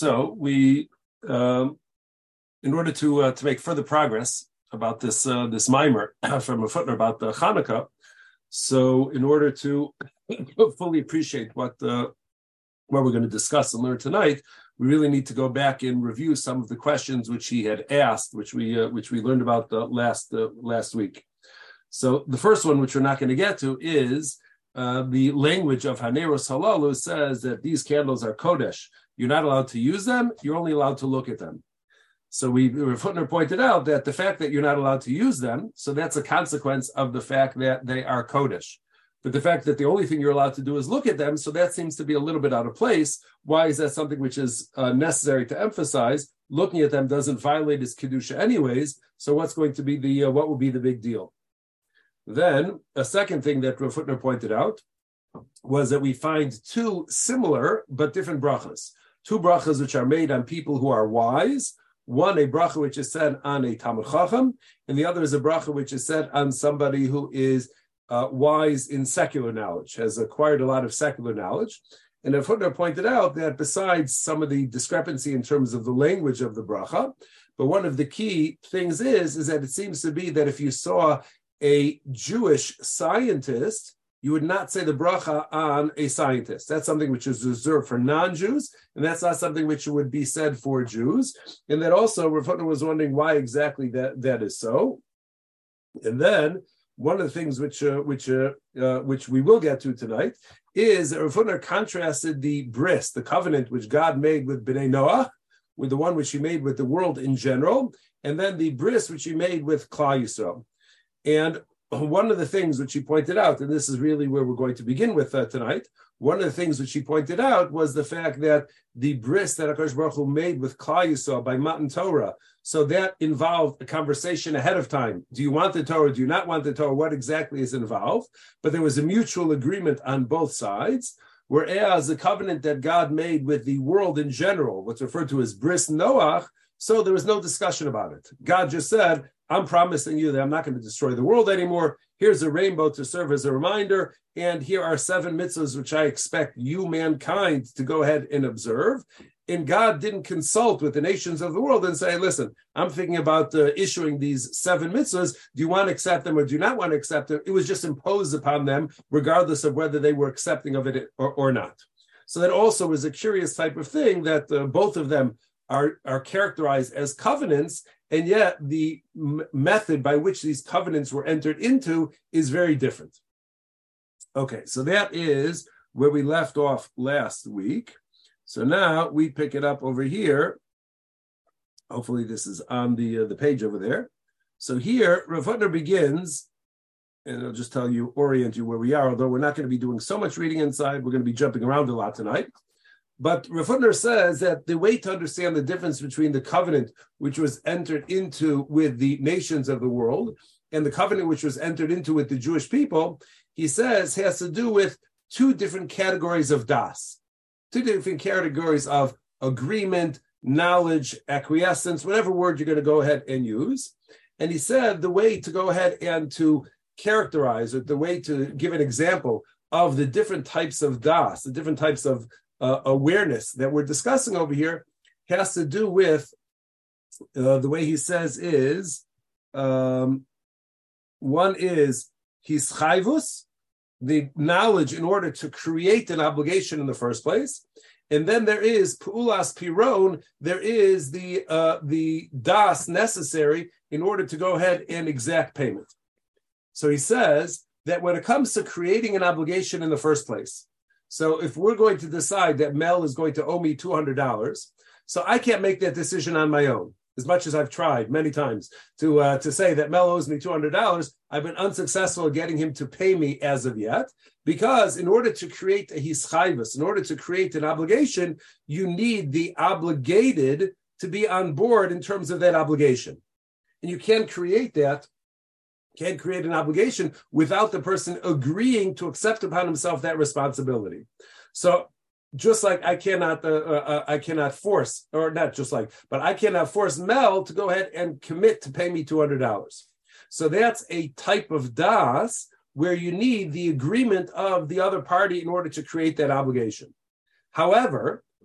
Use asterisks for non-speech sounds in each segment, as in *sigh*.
So we, um, in order to uh, to make further progress about this uh, this mimer *coughs* from a footnote about the Hanukkah, so in order to *coughs* fully appreciate what the what we're going to discuss and learn tonight, we really need to go back and review some of the questions which he had asked, which we uh, which we learned about the last uh, last week. So the first one, which we're not going to get to, is uh, the language of Haneros Halalu says that these candles are Kodesh. You're not allowed to use them, you're only allowed to look at them. So we Hutner pointed out that the fact that you're not allowed to use them, so that's a consequence of the fact that they are Kodesh. But the fact that the only thing you're allowed to do is look at them, so that seems to be a little bit out of place. Why is that something which is uh, necessary to emphasize? Looking at them doesn't violate his kedusha anyways. So what's going to be the uh, what will be the big deal? Then a second thing that Rav Hutner pointed out was that we find two similar but different brachas. Two brachas which are made on people who are wise. One a bracha which is said on a Talmud Chacham, and the other is a bracha which is said on somebody who is uh, wise in secular knowledge, has acquired a lot of secular knowledge. And Rav Hutner pointed out that besides some of the discrepancy in terms of the language of the bracha, but one of the key things is, is that it seems to be that if you saw a Jewish scientist, you would not say the bracha on a scientist. That's something which is reserved for non-Jews, and that's not something which would be said for Jews. And that also, Rav was wondering why exactly that, that is so. And then one of the things which uh, which uh, uh, which we will get to tonight is Rav Hutner contrasted the bris, the covenant which God made with Bnei Noah, with the one which He made with the world in general, and then the bris which He made with Klal Yisrael. And one of the things which she pointed out, and this is really where we're going to begin with uh, tonight, one of the things which she pointed out was the fact that the bris that Akash Baruch Hu made with Klal by Matan Torah, so that involved a conversation ahead of time. Do you want the Torah? Do you not want the Torah? What exactly is involved? But there was a mutual agreement on both sides. Whereas the covenant that God made with the world in general, what's referred to as bris Noach, so there was no discussion about it. God just said, I'm promising you that I'm not going to destroy the world anymore. Here's a rainbow to serve as a reminder. And here are seven mitzvahs which I expect you, mankind, to go ahead and observe. And God didn't consult with the nations of the world and say, listen, I'm thinking about uh, issuing these seven mitzvahs. Do you want to accept them or do you not want to accept them? It was just imposed upon them, regardless of whether they were accepting of it or, or not. So that also was a curious type of thing that uh, both of them are, are characterized as covenants, and yet the m- method by which these covenants were entered into is very different. Okay, so that is where we left off last week. So now we pick it up over here. Hopefully, this is on the uh, the page over there. So here, Rav begins, and I'll just tell you, orient you where we are. Although we're not going to be doing so much reading inside, we're going to be jumping around a lot tonight. But Rav Hutner says that the way to understand the difference between the covenant which was entered into with the nations of the world and the covenant which was entered into with the Jewish people, he says has to do with two different categories of das, two different categories of agreement, knowledge, acquiescence, whatever word you're going to go ahead and use. And he said the way to go ahead and to characterize it, the way to give an example of the different types of das, the different types of uh, awareness that we're discussing over here has to do with uh, the way he says is um, one is his chayvus, the knowledge in order to create an obligation in the first place. And then there is pu'ulas piron, there is the uh, the das necessary in order to go ahead and exact payment. So he says that when it comes to creating an obligation in the first place, so if we're going to decide that Mel is going to owe me $200, so I can't make that decision on my own. As much as I've tried many times to uh, to say that Mel owes me two hundred dollars, I've been unsuccessful getting him to pay me as of yet. Because in order to create a hischayvus, in order to create an obligation, you need the obligated to be on board in terms of that obligation, and you can't create that can't create an obligation without the person agreeing to accept upon himself that responsibility. So just like I cannot, uh, uh, uh, I cannot force, or not just like, but I cannot force Mel to go ahead and commit to pay me two hundred dollars. So that's a type of das where you need the agreement of the other party in order to create that obligation. However,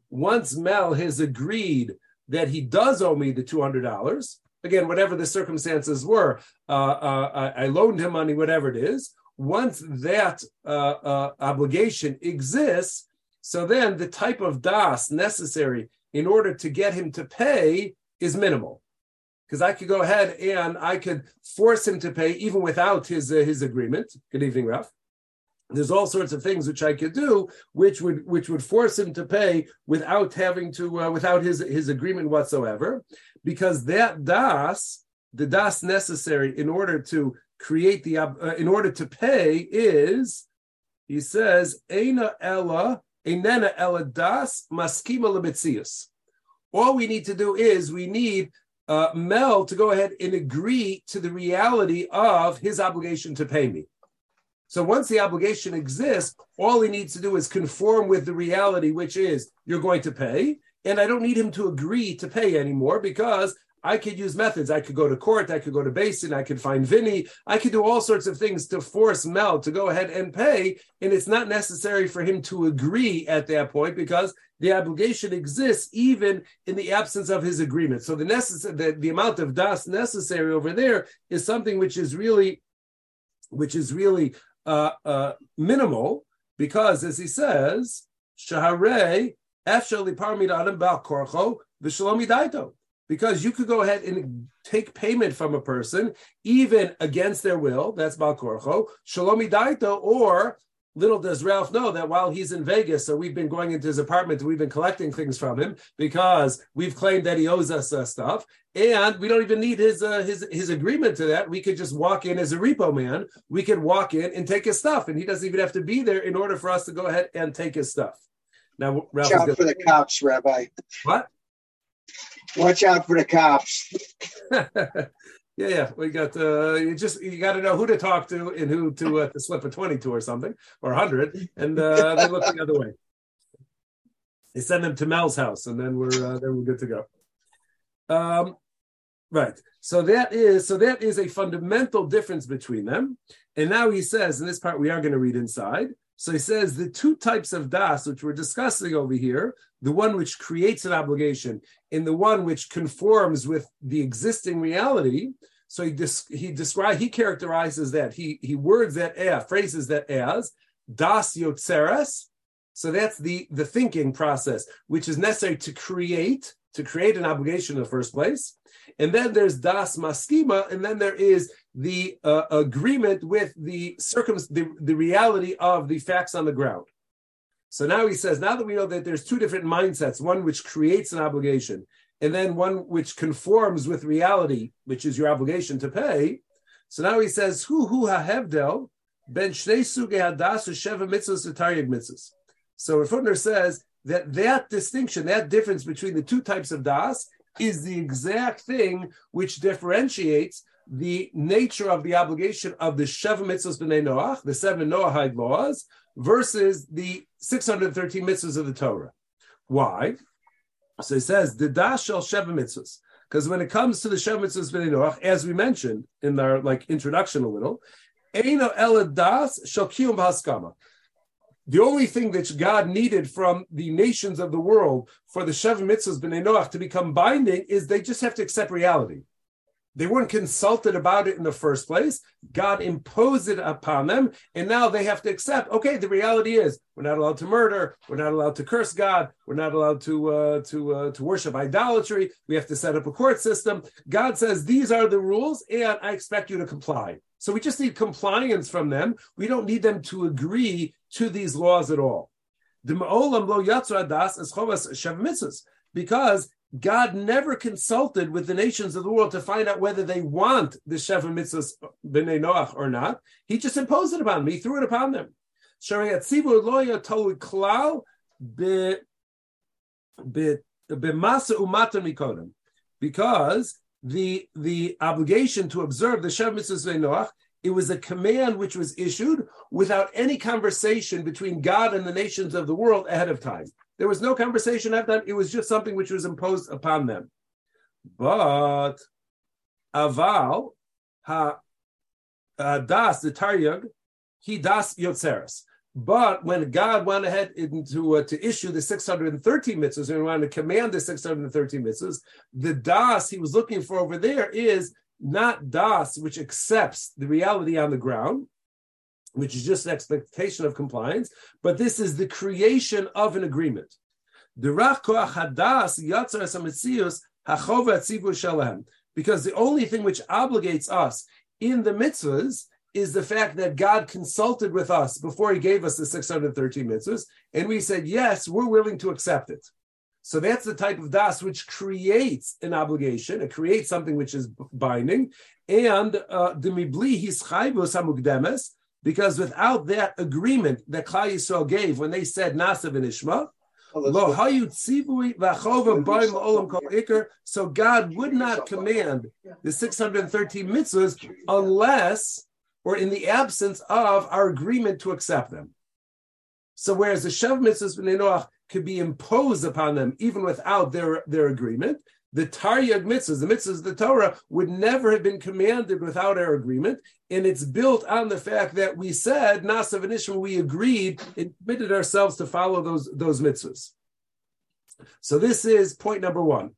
once Mel has agreed that he does owe me the two hundred dollars, again, whatever the circumstances were, uh, uh, I loaned him money, whatever it is. Once that uh, uh, obligation exists, so then the type of das necessary in order to get him to pay is minimal because I could go ahead and I could force him to pay even without his uh, his agreement. Good evening, Raf. There's all sorts of things which I could do, which would which would force him to pay without having to uh, without his his agreement whatsoever, because that das, the das necessary in order to create the uh, in order to pay is, he says, Eina ella enena ella das maskima lebetzius. All we need to do is we need uh, Mel to go ahead and agree to the reality of his obligation to pay me. So once the obligation exists, all he needs to do is conform with the reality, which is you're going to pay. And I don't need him to agree to pay anymore because I could use methods. I could go to court, I could go to basin, I could find Vinny, I could do all sorts of things to force Mel to go ahead and pay. And it's not necessary for him to agree at that point because the obligation exists even in the absence of his agreement. So the necessary the, the amount of das necessary over there is something which is really which is really uh, uh, minimal because as he says, Shaharei Efshali Parmid Adam Bal Korcho Vishalomi Daito because you could go ahead and take payment from a person even against their will. That's balkorcho shalomi daito. Or little does Ralph know that while he's in Vegas, so we've been going into his apartment, we've been collecting things from him because we've claimed that he owes us uh, stuff, and we don't even need his uh, his his agreement to that. We could just walk in as a repo man. We could walk in and take his stuff, and he doesn't even have to be there in order for us to go ahead and take his stuff. Now, Ralph, Watch out for the cops, Rabbi. What? Watch out for the cops. *laughs* yeah, yeah. We got uh, you just you got to know who to talk to and who to uh, to slip a twenty to or something or a hundred, and uh, they look the other way. They send them to Mel's house, and then we're uh, then we're good to go. Um, right. So that is so that is a fundamental difference between them. And now he says in this part we are going to read inside. So he says the two types of das which we're discussing over here, the one which creates an obligation and the one which conforms with the existing reality. So he he describes he characterizes that he he words that as phrases that as das yotzeres. So that's the the thinking process which is necessary to create to create an obligation in the first place. And then there's das maskima, and then there is the uh, agreement with the circum the, the reality of the facts on the ground. So now he says, now that we know that there's two different mindsets, one which creates an obligation, and then one which conforms with reality, which is your obligation to pay. So now he says, Hu hu hahevdel ben shnei suge hadas sheva mitzvahs mitzvahs. So Rafutner says that that distinction, that difference between the two types of das, is the exact thing which differentiates the nature of the obligation of the Sheva mitzvahs b'nei Noach, the seven Noahide laws, versus the 613 mitzvahs of the Torah. Why? So he says, the shall Sheva mitzvahs. Because when it comes to the Sheva mitzvahs b'nei Noach, as we mentioned in our like introduction a little, Eino ela das kiyum b'haskama. The only thing that God needed from the nations of the world for the Sheva mitzvahs b'nei Noach to become binding is they just have to accept reality. They weren't consulted about it in the first place. God imposed it upon them, and now they have to accept. Okay, the reality is we're not allowed to murder. We're not allowed to curse God. We're not allowed to uh, to uh, to worship idolatry. We have to set up a court system. God says these are the rules, and I expect you to comply. So we just need compliance from them. We don't need them to agree to these laws at all. Because God never consulted with the nations of the world to find out whether they want the Sheva Mitzvahs B'nai Noach or not. He just imposed it upon them. He threw it upon them. Because the, the obligation to observe the Sheva Mitzvahs B'nai Noach it was a command which was issued without any conversation between God and the nations of the world ahead of time. There was no conversation at that. It was just something which was imposed upon them. But aval ha das the taryag he das yotzeres. But when God went ahead into uh, to issue the 613 mitzvahs and wanted to command the 613 mitzvahs, the das he was looking for over there is not das, which accepts the reality on the ground, which is just an expectation of compliance, but this is the creation of an agreement. Because the only thing which obligates us in the mitzvahs is the fact that God consulted with us before he gave us the 613 mitzvahs, and we said, yes, we're willing to accept it. So that's the type of das which creates an obligation, it creates something which is binding, and uh, the mibli his because without that agreement that Klal Yisrael gave when they said Nasa v'nishma, so God would not command the 613 mitzvahs unless or in the absence of our agreement to accept them. So whereas the Shev mitzvahs b'nei Noach could be imposed upon them even without their, their agreement, the Taryag mitzvahs, the mitzvahs of the Torah, would never have been commanded without our agreement. And it's built on the fact that we said, Nasav and we agreed and committed ourselves to follow those, those mitzvahs. So this is point number one,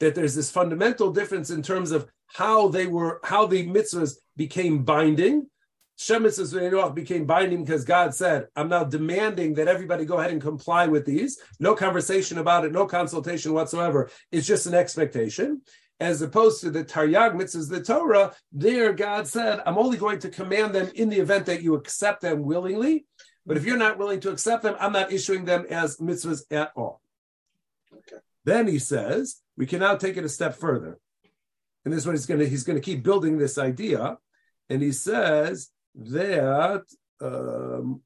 that there's this fundamental difference in terms of how they were, how the mitzvahs became binding Shemitzvahs became binding because God said, I'm now demanding that everybody go ahead and comply with these. No conversation about it, no consultation whatsoever. It's just an expectation. As opposed to the Taryag mitzvahs, the Torah, there God said, I'm only going to command them in the event that you accept them willingly. But if you're not willing to accept them, I'm not issuing them as mitzvahs at all. Okay. Then he says, we can now take it a step further. And this one he's going to, he's going to keep building this idea. And he says, that um,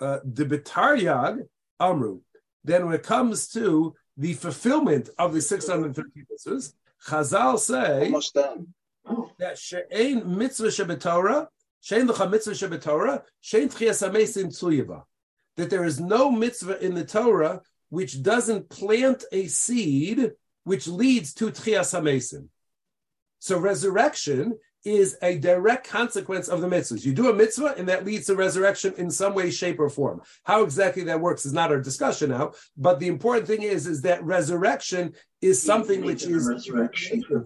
uh, the Betaryag Amru. Then when it comes to the fulfillment of the 630 mitzvahs, Chazal say that she'ein mitzvah shebetorah, she'ein l'cha mitzvah shebetorah, she'ein tchias amesim tzuyiba. That there is no mitzvah in the Torah which doesn't plant a seed which leads to tchias amesim. So resurrection is a direct consequence of the mitzvahs. You do a mitzvah and that leads to resurrection in some way, shape, or form. How exactly that works is not our discussion now, but the important thing is, is that resurrection is something which is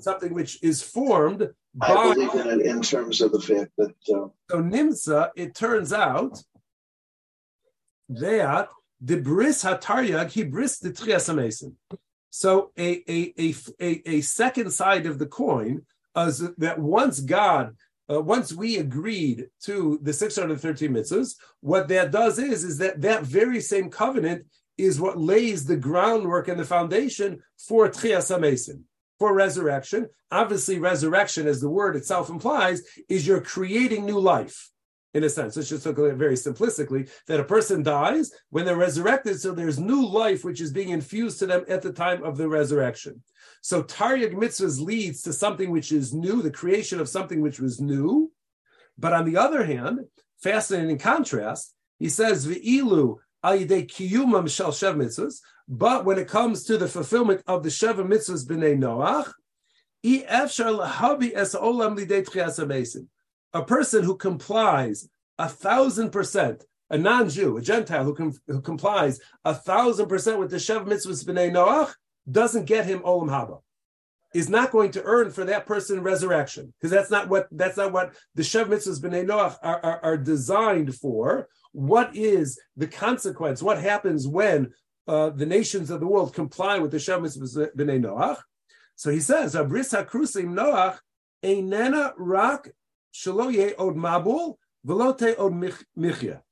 something which is formed by, I believe in it in terms of the fact that uh, so Nimsa, it turns out that the bris hataryag he bris the trias So a, a, a, a, a second side of the coin uh, that once God, uh, once we agreed to the 613 mitzvahs, what that does is, is that that very same covenant is what lays the groundwork and the foundation for Tchias HaMesim, for resurrection. Obviously, resurrection, as the word itself implies, is you're creating new life in a sense. Let's just look at it very simplistically that a person dies when they're resurrected, so there's new life which is being infused to them at the time of the resurrection. So Taryag mitzvahs leads to something which is new, the creation of something which was new. But on the other hand, fascinating contrast, he says, V'ilu kiyumam shel shev mitzvahs, but when it comes to the fulfillment of the Sheva mitzvahs b'nei Noach, a person who complies a thousand percent, a non-Jew, a Gentile who, com- who complies a thousand percent with the Shev mitzvahs b'nei Noach, doesn't get him olam haba. Is not going to earn for that person resurrection because that's not what that's not what the Shev mitzvahs b'nei Noach are, are, are, designed for. What is the consequence? What happens when uh, the nations of the world comply with the Shev mitzvahs b'nei Noach? So he says, "Abris hakrusim Noach einena rak shaloye od mabul velote od michya."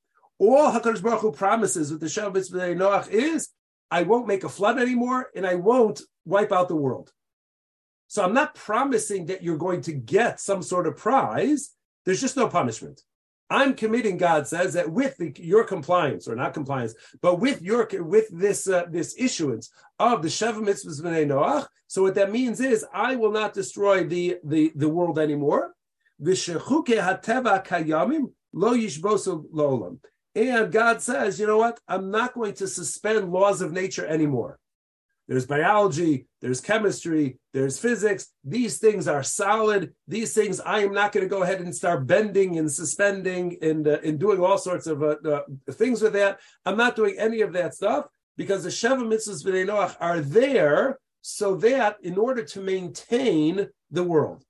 All Hakadosh Baruch Hu promises with the mitzvahs b'nei Noach is I won't make a flood anymore and I won't wipe out the world. So I'm not promising that you're going to get some sort of prize. There's just no punishment. I'm committing, God says, that with the, your compliance or not compliance, but with your with this uh, this issuance of the Sheva Mitzvahs B'nai Noach. So what that means is, I will not destroy the the, the world anymore. V'shechuke hateva kayamim lo yishbosu lolam. And God says, you know what? I'm not going to suspend laws of nature anymore. there's biology, there's chemistry, there's physics. These things are solid. These things I am not going to go ahead and start bending and suspending and, uh, and doing all sorts of uh, uh, things with that. I'm not doing any of that stuff because the Sheva mitzvahs b'nei Noach are there so that in order to maintain the world.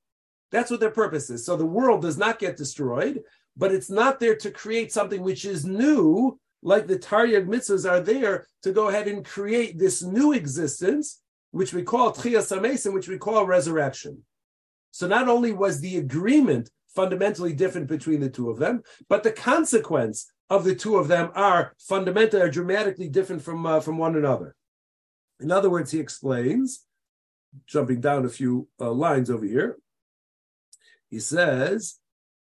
That's what their purpose is. So the world does not get destroyed, but it's not there to create something which is new like the Taryag mitzvahs are there to go ahead and create this new existence, which we call Tchias which we call resurrection. So not only was the agreement fundamentally different between the two of them, but the consequence of the two of them are fundamentally, are dramatically different from, uh, from one another. In other words, he explains, jumping down a few uh, lines over here, he says,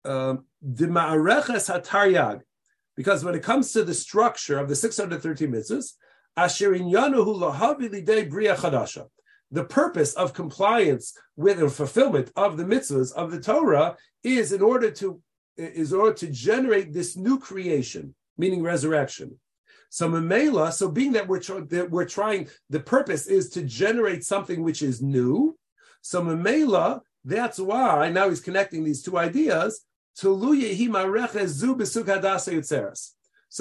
um, the ma'areches hataryag, because when it comes to the structure of the 613 mitzvahs, the purpose of compliance with or fulfillment of the mitzvahs of the Torah is in order to is in order to generate this new creation, meaning resurrection. So Mamela, so being that we're that we're trying, the purpose is to generate something which is new. So Mamela, that's why now he's connecting these two ideas. So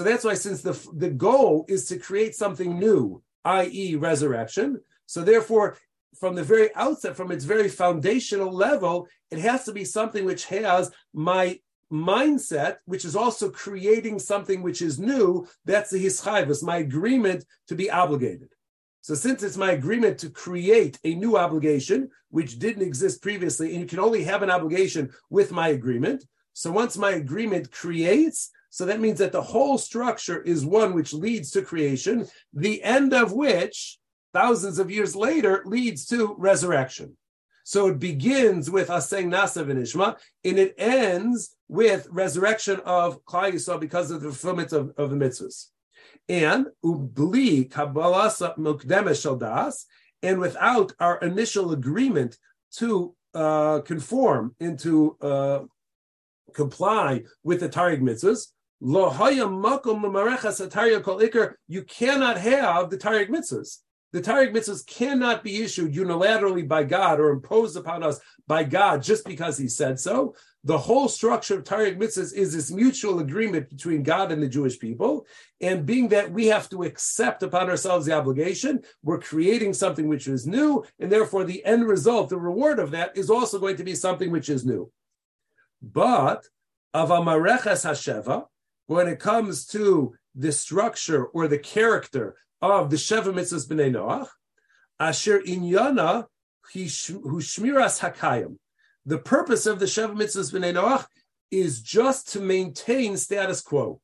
that's why, since the, the goal is to create something new, i.e., resurrection, so therefore, from the very outset, from its very foundational level, it has to be something which has my mindset, which is also creating something which is new. That's the hischayvus, my agreement to be obligated. So since it's my agreement to create a new obligation, which didn't exist previously, and you can only have an obligation with my agreement, so once my agreement creates, so that means that the whole structure is one which leads to creation, the end of which, thousands of years later, leads to resurrection. So it begins with us saying Nasa v'nishma, and it ends with resurrection of Klal Yisrael because of the fulfillment of, of the mitzvahs. And ubli kabbalasa mukdemesh and without our initial agreement to uh, conform into uh, comply with the Taryag mitzvahs, you cannot have the Taryag mitzvahs. The Taryag mitzvahs cannot be issued unilaterally by God or imposed upon us by God just because He said so. The whole structure of Taryag mitzvahs is this mutual agreement between God and the Jewish people. And being that we have to accept upon ourselves the obligation, we're creating something which is new. And therefore, the end result, the reward of that, is also going to be something which is new. But of Amareches Hasheva, when it comes to the structure or the character of the Sheva Mitzvahs B'nai Noach, Asher Inyana Hushmiras Hakayim. The purpose of the Sheva Mitzvahs B'nai Noach is just to maintain status quo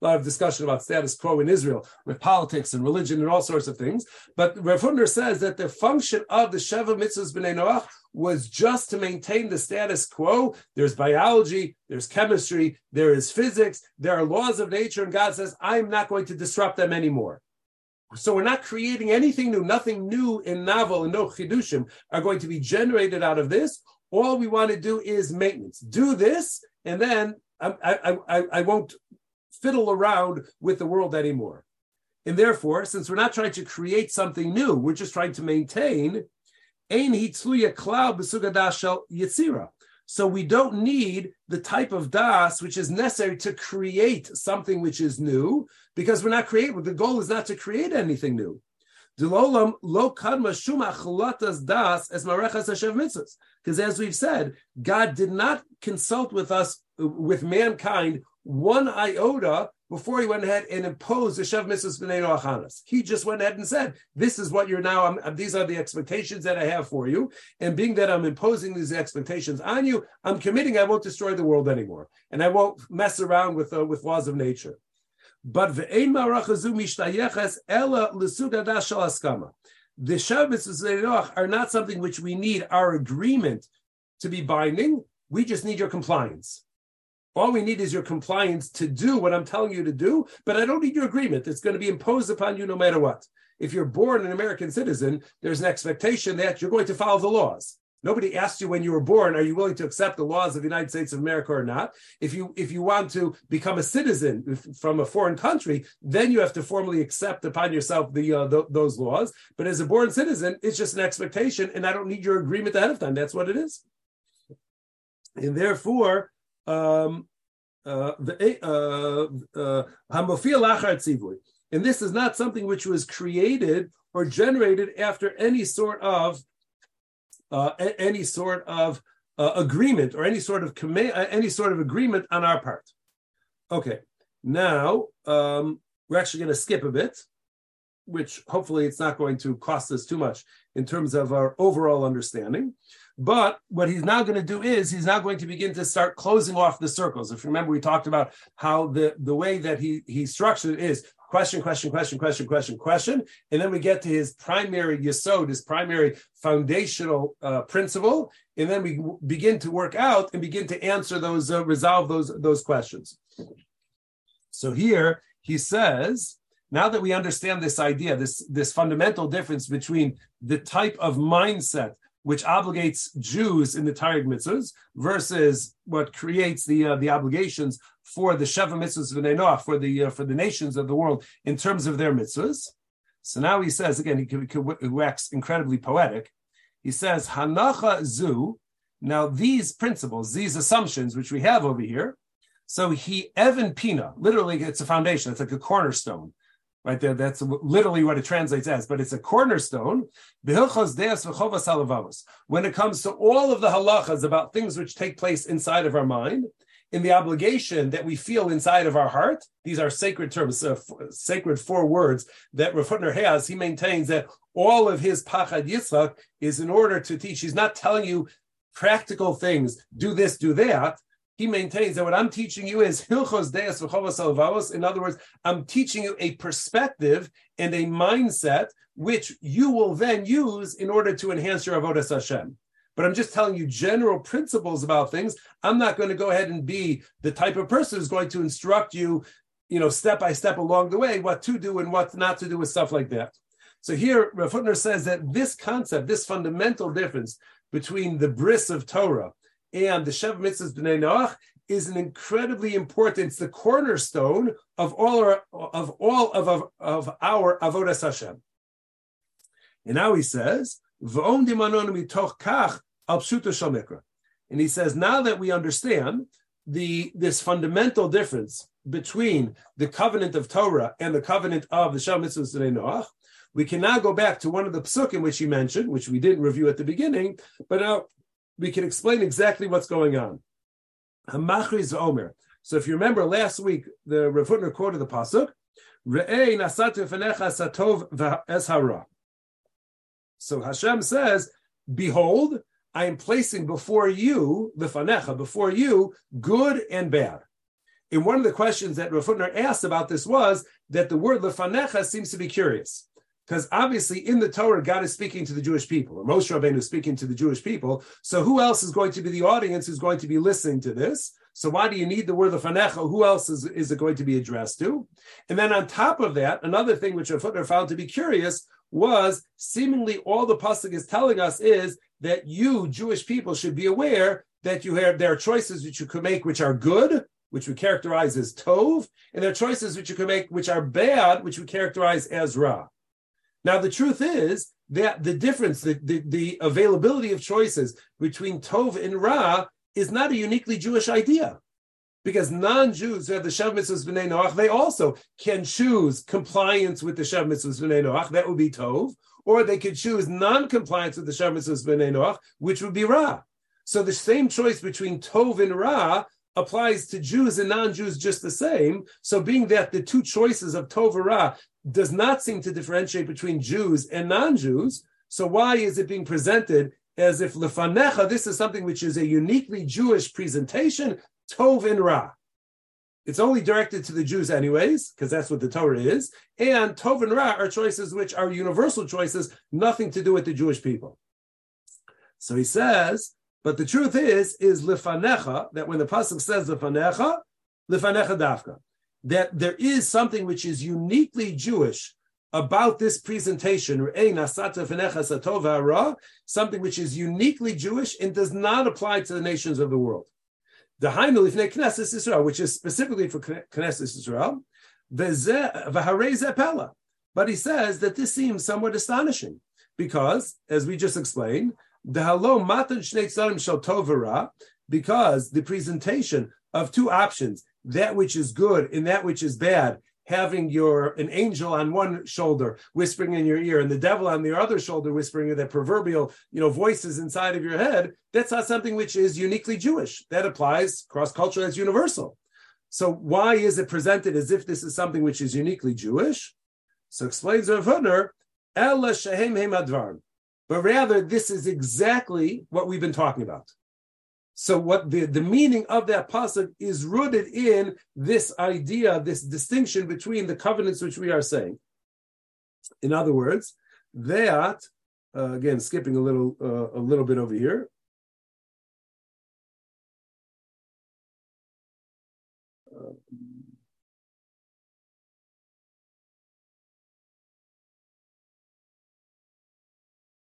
a lot of discussion about status quo in Israel with politics and religion and all sorts of things. But Rav Hutner says that the function of the Sheva Mitzvahs B'nai Noach was just to maintain the status quo. There's biology, there's chemistry, there is physics, there are laws of nature, and God says, I'm not going to disrupt them anymore. So we're not creating anything new, nothing new in novel and no chidushim are going to be generated out of this. All we want to do is maintenance. Do this, and then I, I, I, I won't fiddle around with the world anymore. And therefore, since we're not trying to create something new, we're just trying to maintain. So we don't need the type of das which is necessary to create something which is new, because we're not creating. The goal is not to create anything new. Because as we've said, God did not consult with us, with mankind, one iota before he went ahead and imposed the Shev Mitzvahs B'nai Achanas. He just went ahead and said, this is what you're now, I'm, these are the expectations that I have for you. And being that I'm imposing these expectations on you, I'm committing I won't destroy the world anymore. And I won't mess around with, uh, with laws of nature. But. The Mitzvahs are not something which we need our agreement to be binding. We just need your compliance. All we need is your compliance to do what I'm telling you to do, but I don't need your agreement. It's going to be imposed upon you no matter what. If you're born an American citizen, there's an expectation that you're going to follow the laws. Nobody asked you when you were born, are you willing to accept the laws of the United States of America or not? If you if you want to become a citizen from a foreign country, then you have to formally accept upon yourself the, uh, the those laws. But as a born citizen, it's just an expectation, and I don't need your agreement ahead of time. That's what it is. And therefore, um, uh, the uh, uh, and this is not something which was created or generated after any sort of uh, any sort of uh, agreement or any sort of command, uh, any sort of agreement on our part. Okay, now um, we're actually going to skip a bit, which hopefully it's not going to cost us too much in terms of our overall understanding. But what he's now going to do is he's now going to begin to start closing off the circles. If you remember, we talked about how the, the way that he, he structured it is question, question, question, question, question, question. And then we get to his primary yesod, his primary foundational uh, principle. And then we begin to work out and begin to answer those, uh, resolve those, those questions. So here he says, now that we understand this idea, this, this fundamental difference between the type of mindset which obligates Jews in the Taryag mitzvahs versus what creates the uh, the obligations for the Sheva mitzvahs of Noach, for the uh, for the nations of the world in terms of their mitzvahs. So now he says again, he can, he wax incredibly poetic. He says Hanacha zu. Now these principles, these assumptions which we have over here. So he Evan Pina, literally, it's a foundation. It's like a cornerstone right there. That's literally what it translates as, but it's a cornerstone. When it comes to all of the halachas about things which take place inside of our mind, in the obligation that we feel inside of our heart, these are sacred terms, uh, sacred four words that Rav has. He maintains that all of his Pachad Yitzchak is in order to teach. He's not telling you practical things, do this, do that he maintains that what I'm teaching you is Hilchos Deus V'chovas In other words, I'm teaching you a perspective and a mindset which you will then use in order to enhance your avodas Hashem. But I'm just telling you general principles about things. I'm not going to go ahead and be the type of person who's going to instruct you, you know, step by step along the way, what to do and what not to do with stuff like that. So here, Rav Hutner says that this concept, this fundamental difference between the bris of Torah and the Shev Mitzvahs B'nai Noach is an incredibly important, it's the cornerstone of all our, of all of, of, of our Avodas Hashem. And now he says, and he says, now that we understand the this fundamental difference between the covenant of Torah and the covenant of the Shem Mitzvahs Noach, we can now go back to one of the psukim which he mentioned, which we didn't review at the beginning, but now we can explain exactly what's going on. Hamachriz Omer. So if you remember last week, the Rav Hutner quoted the pasuk, Re'ei nasatu fenecha satov hara. So Hashem says, Behold, I am placing before you, the fanecha, before you, good and bad. And one of the questions that Rav Hutner asked about this was that the word lefanecha seems to be curious. Because obviously in the Torah, God is speaking to the Jewish people, or Moshe Rabbeinu is speaking to the Jewish people. So who else is going to be the audience who's going to be listening to this? So why do you need the word of fanecha? Who else is, is it going to be addressed to? And then on top of that, another thing which Rav found to be curious was seemingly all the pasuk is telling us is that you Jewish people should be aware that you have there are choices which you could make which are good, which we characterize as tov, and there are choices which you can make which are bad, which we characterize as ra. Now, the truth is that the difference, the, the, the availability of choices between Tov and Ra is not a uniquely Jewish idea. Because non-Jews who have the Shav Mitzvahs B'nai Noach, they also can choose compliance with the Shav Mitzvahs B'nai Noach, that would be Tov, or they could choose non-compliance with the Shav Mitzvahs B'nai Noach, which would be Ra. So the same choice between Tov and Ra applies to Jews and non-Jews just the same. So being that the two choices of Tov and Ra does not seem to differentiate between Jews and non-Jews. So why is it being presented as if lefanecha? This is something which is a uniquely Jewish presentation. Tov and Ra. It's only directed to the Jews, anyways, because that's what the Torah is. And Tov and Ra are choices which are universal choices, nothing to do with the Jewish people. So he says, but the truth is, is lefanecha, that when the Pasuk says lefanecha, lefanecha dafka that there is something which is uniquely Jewish about this presentation, something which is uniquely Jewish and does not apply to the nations of the world. The Knesset Israel, which is specifically for Knesset Israel, but he says that this seems somewhat astonishing because, as we just explained, the halo matan because the presentation of two options, that which is good and that which is bad, having your an angel on one shoulder whispering in your ear and the devil on the other shoulder whispering that proverbial you know voices inside of your head that's not something which is uniquely jewish that applies cross culture as universal so why is it presented as if this is something which is uniquely jewish so explains Rav advar. But rather, this is exactly what we've been talking about. So what the, the meaning of that pasuk is rooted in this idea, this distinction between the covenants which we are saying. In other words, that uh, again, skipping a little uh, a little bit over here. Uh,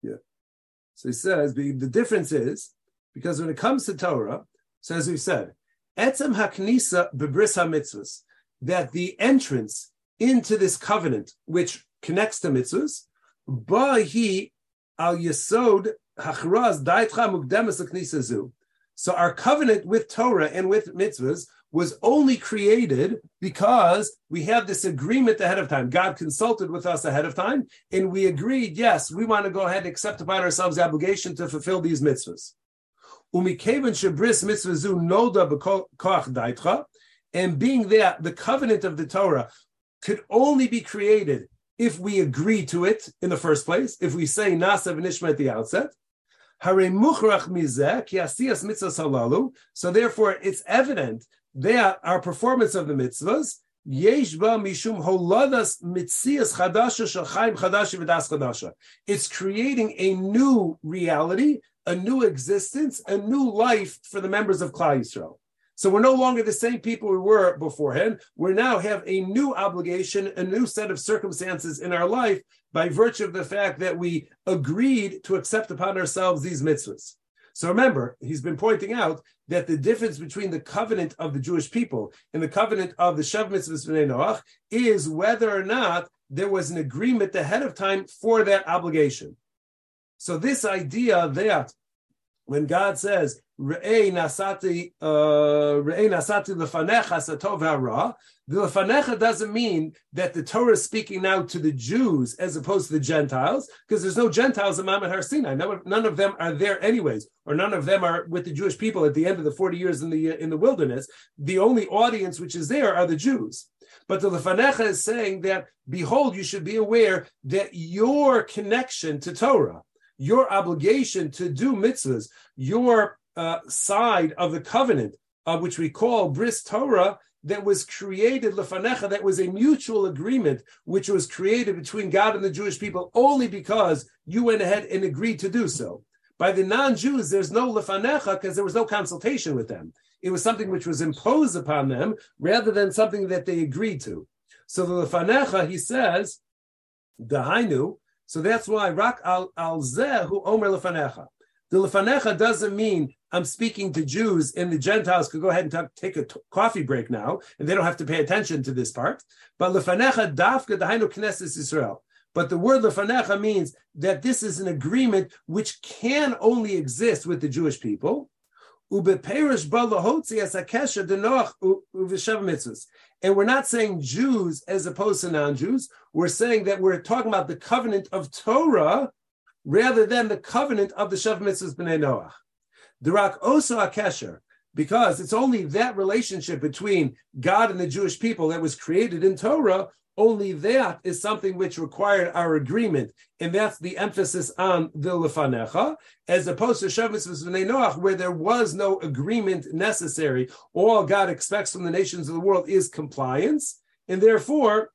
yeah. So he says the, the difference is because when it comes to Torah, so as we said, etzem haknisa bebris mitzvahs, that the entrance into this covenant, which connects to mitzvahs, bahi al yesod hachraz daitcha mukdemas zu. So our covenant with Torah and with mitzvahs was only created because we have this agreement ahead of time. God consulted with us ahead of time, and we agreed, yes, we want to go ahead and accept upon ourselves the obligation to fulfill these mitzvahs. Umikevan shebris mitzvah noda b'koach daitcha, and being there, the covenant of the Torah could only be created if we agree to it in the first place, if we say nasa v'nishma at the outset. So therefore, it's evident that our performance of the mitzvahs It's creating a new reality, a new existence, a new life for the members of Klal Yisrael. So we're no longer the same people we were beforehand. We now have a new obligation, a new set of circumstances in our life by virtue of the fact that we agreed to accept upon ourselves these mitzvahs. So remember, he's been pointing out that the difference between the covenant of the Jewish people and the covenant of the Shev Mitzvahs Noach is whether or not there was an agreement ahead of time for that obligation. So this idea that when God says Uh, Re'ei nasati lefanecha satov hara. The lefanecha doesn't mean that the Torah is speaking now to the Jews as opposed to the Gentiles, because there's no Gentiles in Mamad Har Sinai. None of them are there anyways, or none of them are with the Jewish people at the end of the 40 years in the in the wilderness. The only audience which is there are the Jews. But the lefanecha is saying that, behold, you should be aware that your connection to Torah your obligation to do mitzvahs, your uh, side of the covenant, uh, which we call bris Torah, that was created lefanecha, that was a mutual agreement which was created between God and the Jewish people only because you went ahead and agreed to do so. By the non-Jews, there's no lefanecha because there was no consultation with them. It was something which was imposed upon them rather than something that they agreed to. So the lefanecha, he says, the hainu, so that's why rak al al omer lefanecha. The lefanecha doesn't mean I'm speaking to Jews and the Gentiles could go ahead and take a t- coffee break now, and they don't have to pay attention to this part. But lefanecha dafka dahainu knesses Israel. But the word lefanecha means that this is an agreement which can only exist with the Jewish people. And we're not saying Jews as opposed to non-Jews. We're saying that we're talking about the covenant of Torah rather than the covenant of the Shav Mitzvahs B'nai Noach. Durak also Akesher, because it's only that relationship between God and the Jewish people that was created in Torah, only that is something which required our agreement. And that's the emphasis on the Lefanecha, as opposed to Shav Mitzvahs B'nai Noach, where there was no agreement necessary. All God expects from the nations of the world is compliance. And therefore,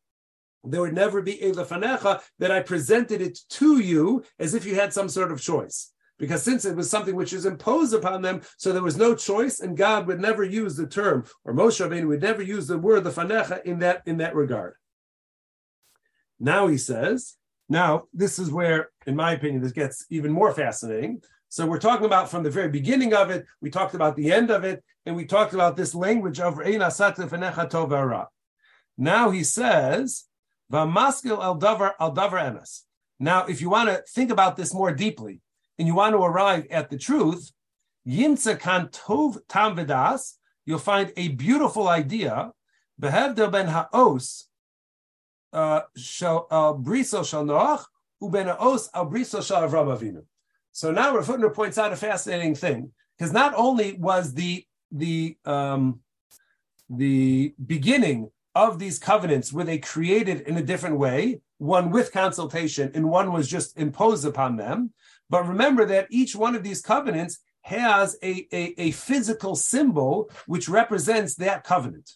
there would never be a lefanecha that I presented it to you as if you had some sort of choice. Because since it was something which is imposed upon them, so there was no choice, and God would never use the term, or Moshe Rabbeinu would never use the word lefanecha in that in that regard. Now he says, now this is where, in my opinion, this gets even more fascinating. So we're talking about from the very beginning of it, we talked about the end of it, and we talked about this language of. Now he says, Vamaskil al davar al davar emes. Now, if you want to think about this more deeply, and you want to arrive at the truth, Yimtza kan tov tam vedas, you'll find a beautiful idea. Behevdel ben haos uh, shal briso shal noach uben haos al briso shal Avram Avinu. So now Rav Hutner points out a fascinating thing because not only was the the um, the beginning of these covenants were they created in a different way, one with consultation and one was just imposed upon them. But remember that each one of these covenants has a, a, a physical symbol which represents that covenant.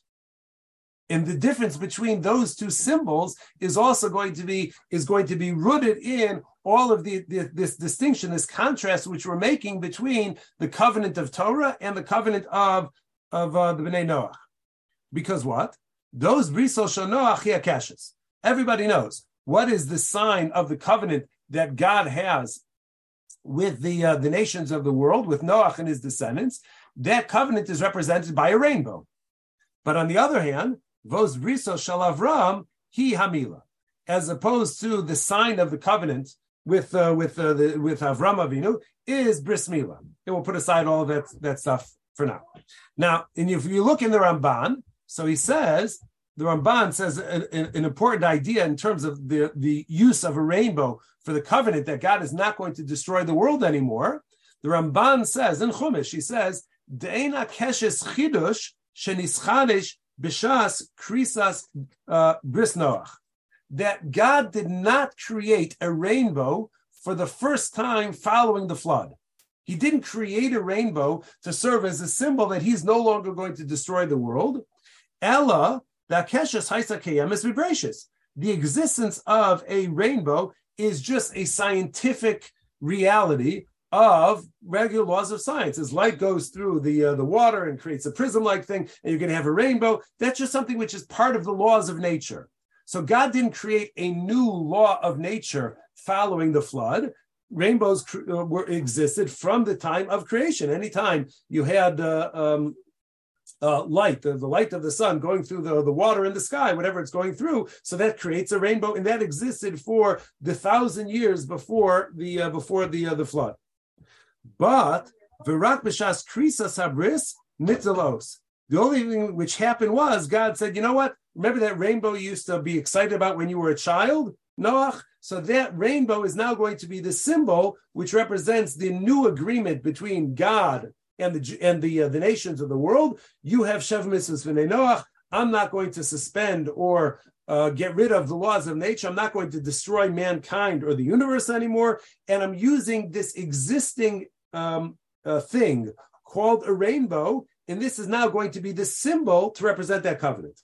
And the difference between those two symbols is also going to be is going to be rooted in all of the, the, this distinction, this contrast which we're making between the covenant of Torah and the covenant of of uh, the Bnei Noach. Because what? Those brisol shanoach kashes. Everybody knows what is the sign of the covenant that God has with the uh, the nations of the world, with Noach and his descendants. That covenant is represented by a rainbow. But on the other hand, vos brisol shal Avram he hamila, as opposed to the sign of the covenant with uh, with uh, the, with Avram Avinu is bris milah. And we'll put aside all that that stuff for now. Now, and if you look in the Ramban, so he says, the Ramban says an, an, important idea in terms of the, the use of a rainbow for the covenant that God is not going to destroy the world anymore. The Ramban says in Chumash, he says, De'ena keshes chidush shenischadish b'shas krisas uh, bris Noach. That God did not create a rainbow for the first time following the flood. He didn't create a rainbow to serve as a symbol that he's no longer going to destroy the world. Ella, the cashis heem is vibraceus. The existence of a rainbow is just a scientific reality of regular laws of science. As light goes through the uh, the water and creates a prism-like thing, and you're going to have a rainbow. That's just something which is part of the laws of nature. So God didn't create a new law of nature following the flood. Rainbows uh, were existed from the time of creation. Anytime you had uh, um, uh, light, the, the, light of the sun going through the, the water in the sky, whatever it's going through. So that creates a rainbow, and that existed for the thousand years before the uh, before the uh, the flood. But virat b'shas krisa sabris mitzalos. The only thing which happened was God said, you know what? Remember that rainbow you used to be excited about when you were a child, Noach? So that rainbow is now going to be the symbol which represents the new agreement between God and the and the uh, the nations of the world. You have Shev Mitzvahs V'nei Noach. I'm not going to suspend or uh, get rid of the laws of nature. I'm not going to destroy mankind or the universe anymore. And I'm using this existing um, uh, thing called a rainbow, and this is now going to be the symbol to represent that covenant.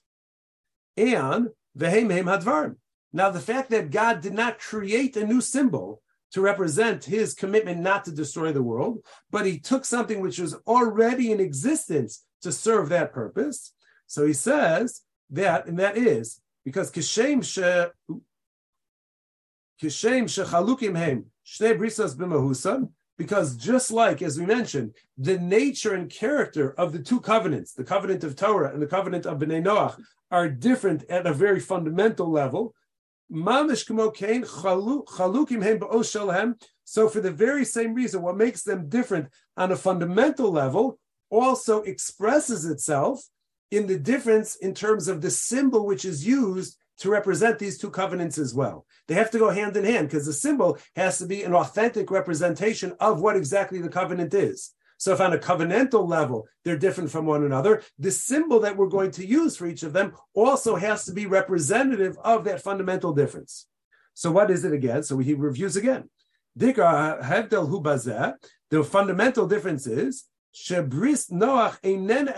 And v'heim hadvarim. Now, the fact that God did not create a new symbol to represent his commitment not to destroy the world, but he took something which was already in existence to serve that purpose. So he says that, and that is because kishem she kishem shechalukim hem shnei brisas. Because just like, as we mentioned, the nature and character of the two covenants, the covenant of Torah and the covenant of Bnei Noach, are different at a very fundamental level. So for the very same reason, what makes them different on a fundamental level also expresses itself in the difference in terms of the symbol which is used to represent these two covenants as well. They have to go hand in hand because the symbol has to be an authentic representation of what exactly the covenant is. So if on a covenantal level they're different from one another, the symbol that we're going to use for each of them also has to be representative of that fundamental difference. So what is it again? So he reviews again. The fundamental difference is Shebris Noach einen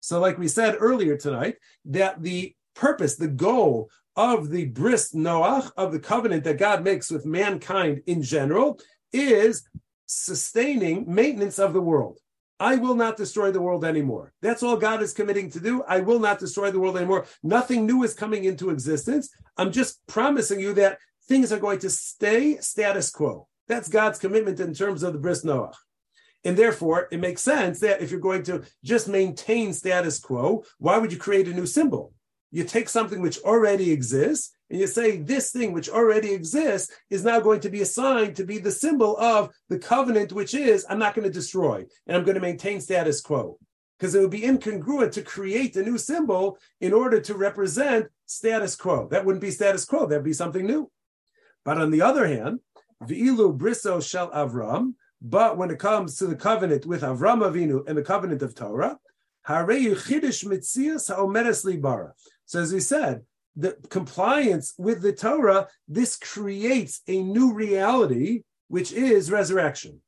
So, like we said earlier tonight, that the purpose, the goal of the bris Noach, of the covenant that God makes with mankind in general, is sustaining maintenance of the world. I will not destroy the world anymore. That's all God is committing to do. I will not destroy the world anymore. Nothing new is coming into existence. I'm just promising you that things are going to stay status quo. That's God's commitment in terms of the bris Noach. And therefore, it makes sense that if you're going to just maintain status quo, why would you create a new symbol? You take something which already exists and you say this thing which already exists is now going to be assigned to be the symbol of the covenant, which is I'm not going to destroy and I'm going to maintain status quo. Because it would be incongruent to create a new symbol in order to represent status quo. That wouldn't be status quo, that'd be something new. But on the other hand, V'ilu briso shel Avram, but when it comes to the covenant with Avram Avinu and the covenant of Torah, so as we said, the compliance with the Torah, this creates a new reality, which is resurrection,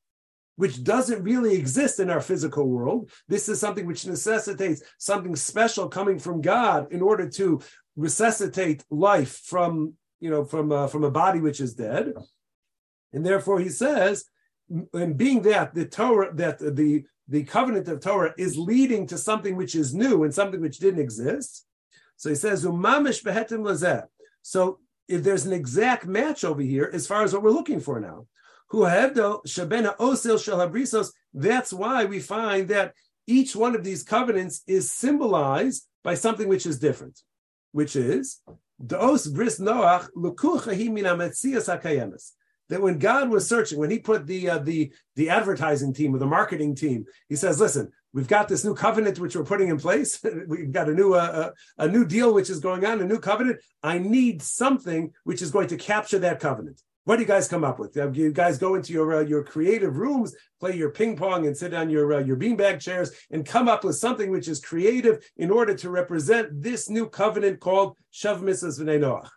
which doesn't really exist in our physical world. This is something which necessitates something special coming from God in order to resuscitate life from, you know, from uh, from a body which is dead. And therefore, he says, and being that the Torah, that the the covenant of Torah is leading to something which is new and something which didn't exist. So he says, Umamish behetim lazeh. So if there's an exact match over here as far as what we're looking for now. shabena osil shel That's why we find that each one of these covenants is symbolized by something which is different, which is bris noach that when God was searching, when He put the uh, the the advertising team or the marketing team, He says, "Listen, we've got this new covenant which we're putting in place. *laughs* we've got a new uh, a, uh, a new deal which is going on, a new covenant. I need something which is going to capture that covenant." What do you guys come up with? You guys go into your uh, your creative rooms, play your ping pong, and sit on your uh, your beanbag chairs, and come up with something which is creative in order to represent this new covenant called Shav Mitzvahs V'nei Noach.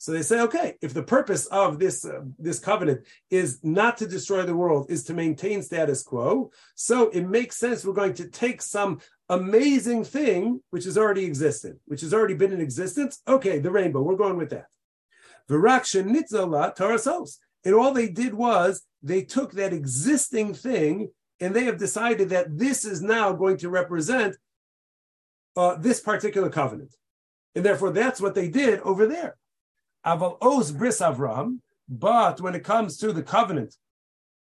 So they say, okay, if the purpose of this uh, this covenant is not to destroy the world, is to maintain status quo, so it makes sense we're going to take some amazing thing which has already existed, which has already been in existence. Okay, the rainbow, we're going with that. And all they did was they took that existing thing and they have decided that this is now going to represent uh, this particular covenant. And therefore, that's what they did over there. Aval Oz Bris Avram, but when it comes to the covenant,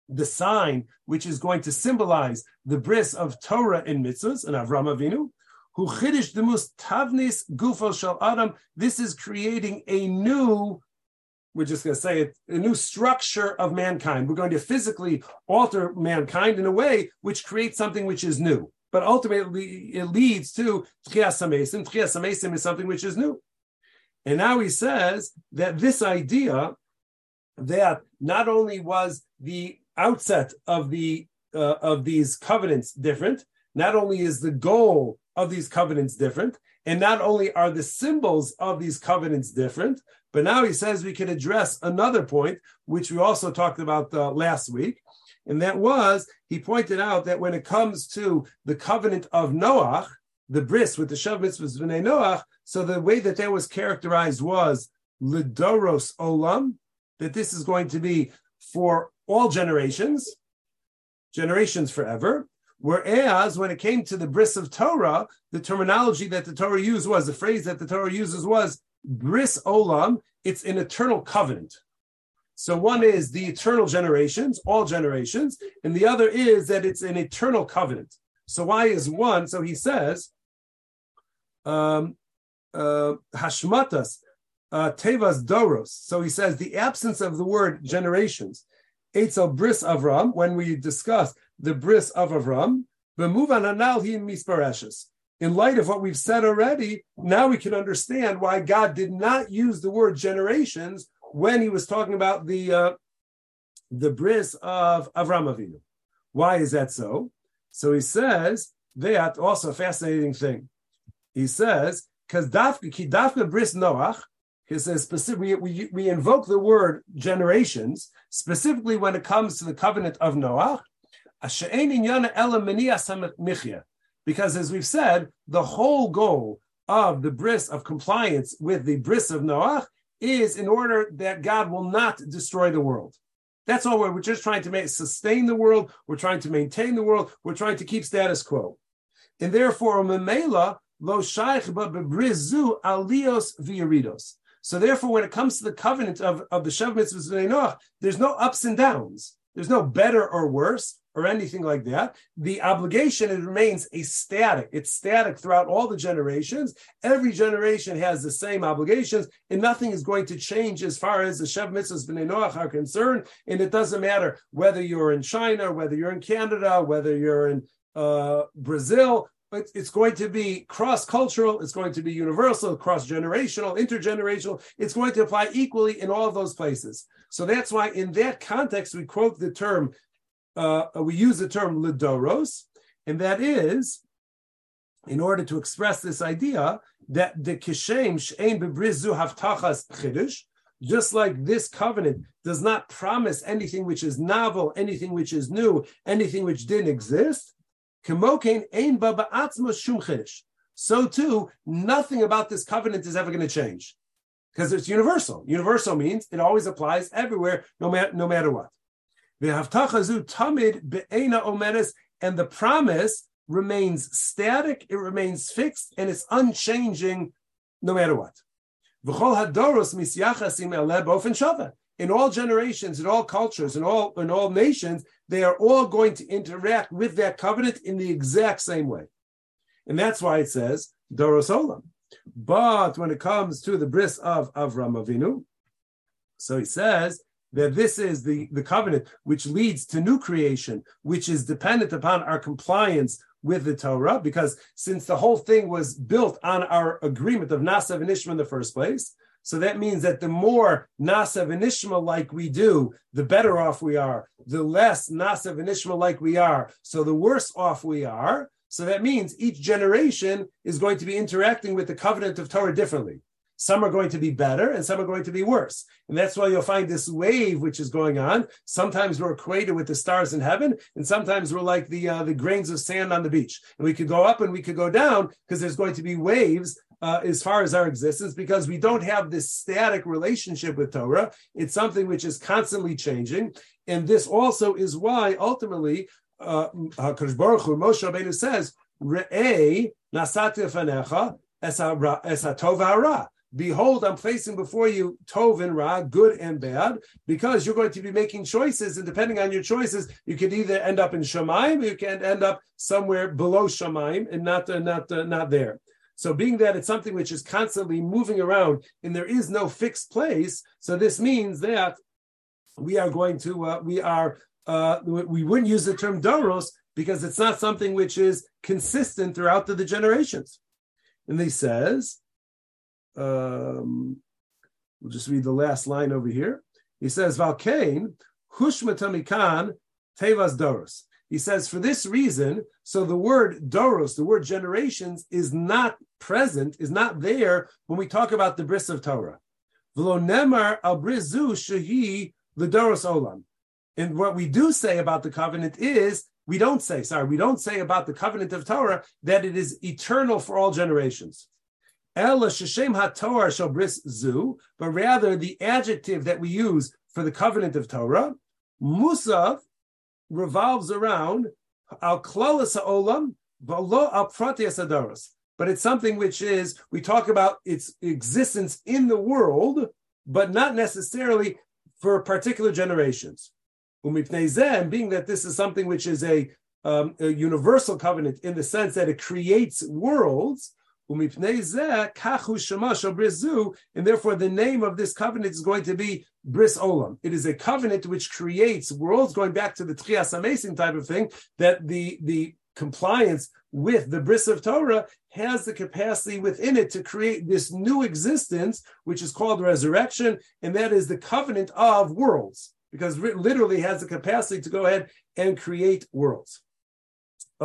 the sign which is going to symbolize the bris of Torah in mitzvahs and Avram Avinu, who chidish the most tavnis gufal shal adam. This is creating a new, we're just going to say it, a new structure of mankind. We're going to physically alter mankind in a way which creates something which is new. But ultimately, it leads to tchias hamesim. Tchias hamesim is something which is new. And now he says that this idea that not only was the outset of the uh, of these covenants different, not only is the goal of these covenants different, and not only are the symbols of these covenants different, but now he says we can address another point, which we also talked about uh, last week, and that was he pointed out that when it comes to the covenant of Noach, the bris with the shav mitzvahs v'nei Noach, so the way that that was characterized was lidoros olam, that this is going to be for all generations, generations forever. Whereas when it came to the bris of Torah, the terminology that the Torah used was the phrase that the Torah uses was bris olam. It's an eternal covenant. So one is the eternal generations, all generations, and the other is that it's an eternal covenant. So why is one? So he says, um, uh, hashmatas, uh, tevas doros. So he says the absence of the word generations. Eitzel bris Avram, when we discuss the bris of Avram, b'muvan anal hi misparashes. In light of what we've said already, now we can understand why God did not use the word generations when he was talking about the uh, the bris of Avram Avinu. Why is that so? So he says that also a fascinating thing. He says because dafka dafka bris Noach. He says specifically we, we invoke the word generations specifically when it comes to the covenant of Noach. Because as we've said, the whole goal of the bris of compliance with the bris of Noach is in order that God will not destroy the world. That's all we're, we're just trying to make, sustain the world. We're trying to maintain the world. We're trying to keep status quo. And therefore, Memela, lo bebrizu alios. So therefore, when it comes to the covenant of, of the Shev Mitzvahs Noach, there's no ups and downs. There's no better or worse or anything like that. The obligation it remains a static. It's static throughout all the generations. Every generation has the same obligations, and nothing is going to change as far as the Shev Mitzvahs Noach are concerned. And it doesn't matter whether you're in China, whether you're in Canada, whether you're in uh, Brazil. It's, going to be cross-cultural. It's going to be universal, cross-generational, intergenerational. It's going to apply equally in all those places. So that's why, in that context, we quote the term uh, we use the term lidoros, and that is in order to express this idea that the kishem shein bebrizu haftachas chidush, just like this covenant does not promise anything which is novel, anything which is new, anything which didn't exist. So too, nothing about this covenant is ever going to change because it's universal. Universal means it always applies everywhere, no matter no matter what. and the promise remains static, it remains fixed, and it's unchanging no matter what. In all generations, in all cultures, in all in all nations, they are all going to interact with that covenant in the exact same way. And that's why it says Doros Olam. But when it comes to the bris of Avram Avinu, so he says that this is the, the covenant which leads to new creation, which is dependent upon our compliance with the Torah, because since the whole thing was built on our agreement of Nasa v'nishma in the first place, so that means that the more Nasa v'nishma like we do, the better off we are. The less Nasa v'nishma like we are, so the worse off we are. So that means each generation is going to be interacting with the covenant of Torah differently. Some are going to be better and some are going to be worse. And that's why you'll find this wave which is going on. Sometimes we're equated with the stars in heaven, and sometimes we're like the uh, the grains of sand on the beach. And we could go up and we could go down because there's going to be waves uh, as far as our existence because we don't have this static relationship with Torah. It's something which is constantly changing. And this also is why ultimately uh, Baruch Hu, Moshe Rabbeinu says, "Re'ei nasati fanecha es tov hara." Behold, I'm placing before you tov and ra, good and bad, because you're going to be making choices, and depending on your choices, you could either end up in Shemaim, or you can end up somewhere below Shemaim, and not uh, not uh, not there. So, being that it's something which is constantly moving around, and there is no fixed place, so this means that we are going to uh, we are uh, we wouldn't use the term doros because it's not something which is consistent throughout the, the generations. And he says, um, we'll just read the last line over here. He says, Valkain, Hushmatamikan, Tevas Doros. He says, for this reason, so the word Doros, the word generations, is not present, is not there when we talk about the bris of Torah. V'lo nemar al brizu shehi l'doros olam. And what we do say about the covenant is we don't say, sorry, we don't say about the covenant of Torah that it is eternal for all generations. Ella sheshem haTorah shalbris zu, but rather the adjective that we use for the covenant of Torah, Musav, revolves around al klalas v'lo al. But it's something which is we talk about its existence in the world, but not necessarily for particular generations. And being that this is something which is a, um, a universal covenant in the sense that it creates worlds, and therefore the name of this covenant is going to be Bris Olam. It is a covenant which creates worlds, going back to the Tchias Hamesim type of thing, that the, the compliance with the Bris of Torah has the capacity within it to create this new existence, which is called resurrection, and that is the covenant of worlds because it literally has the capacity to go ahead and create worlds.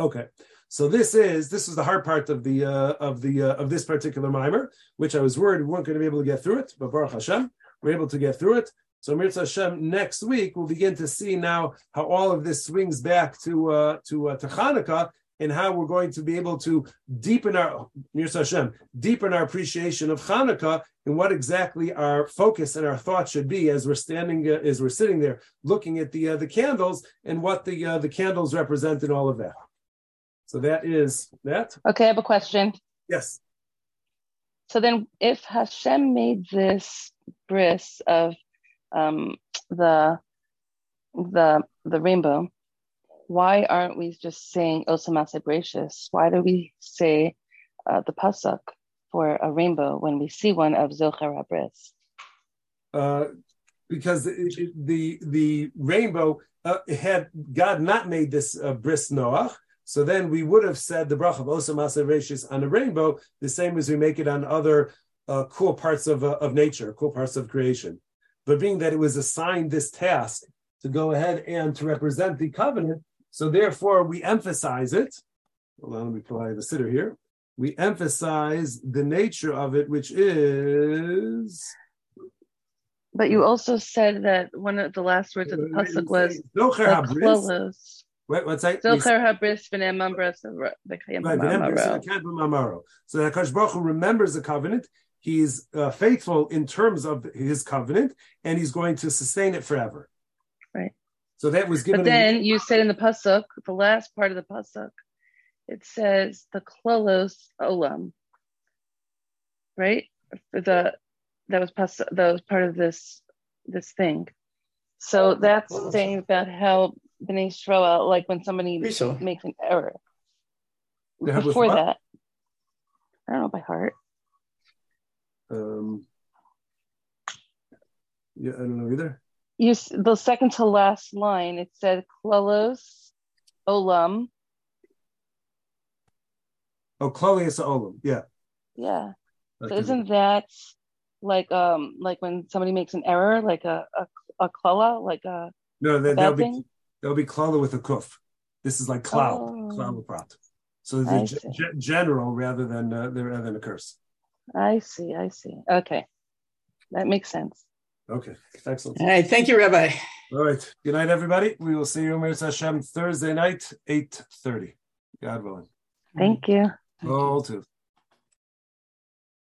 Okay. So this is this is the hard part of the uh, of the uh, of this particular mimer, which I was worried we weren't going to be able to get through it, but Baruch Hashem, we're able to get through it. So Mirza Hashem, next week we'll begin to see now how all of this swings back to uh, to uh, to Hanukkah and how we're going to be able to deepen our Mirza Hashem, deepen our appreciation of Hanukkah and what exactly our focus and our thought should be as we're standing, uh, as we're sitting there looking at the uh, the candles and what the uh, the candles represent and all of that. So that is that. Okay, I have a question. Yes. So then, if Hashem made this bris of um, the the the rainbow, why aren't we just saying Oseh Ma'aseh Bereishis? Why do we say uh, the pasuk for a rainbow when we see one of Zocher HaBris? Uh, because the the, the rainbow uh, had God not made this uh, bris Noach, so then we would have said the brach of Oseh Ma'aseh Bereishis on a rainbow the same as we make it on other uh, cool parts of uh, of nature, cool parts of creation. But being that it was assigned this task to go ahead and to represent the covenant, so therefore, we emphasize it. Hold on, let me apply the sitter here. We emphasize the nature of it, which is. But you also said that one of the last words of the pasuk was Zocher Wait, what's that? Zocher habris v'ne'amambra So that Hakadosh Baruch Hu remembers the covenant. He's uh, faithful in terms of his covenant, and he's going to sustain it forever. Right. So that was given. But then you said in the pasuk, the last part of the pasuk, it says the klolos olam, right? The that was pasuk, that was part of this this thing. So that's saying about how Bnei Yisrael, like when somebody makes an error. Before that, I don't know by heart. Um, yeah, I don't know either. You the second to last line it said klolos olam. Oh klolos olam yeah. Yeah. So isn't that. like um like when somebody makes an error like a a, a klola like a no that, will be that'll be klola with a kuf this is like cloud oh. cloud prat so the g- general rather than uh, rather than a curse i see i see okay that makes sense Okay, excellent. All right, thank you, Rabbi. All right, good night, everybody. We will see you, Mirza Hashem, Thursday night, 8.30. God willing. Thank you. All too.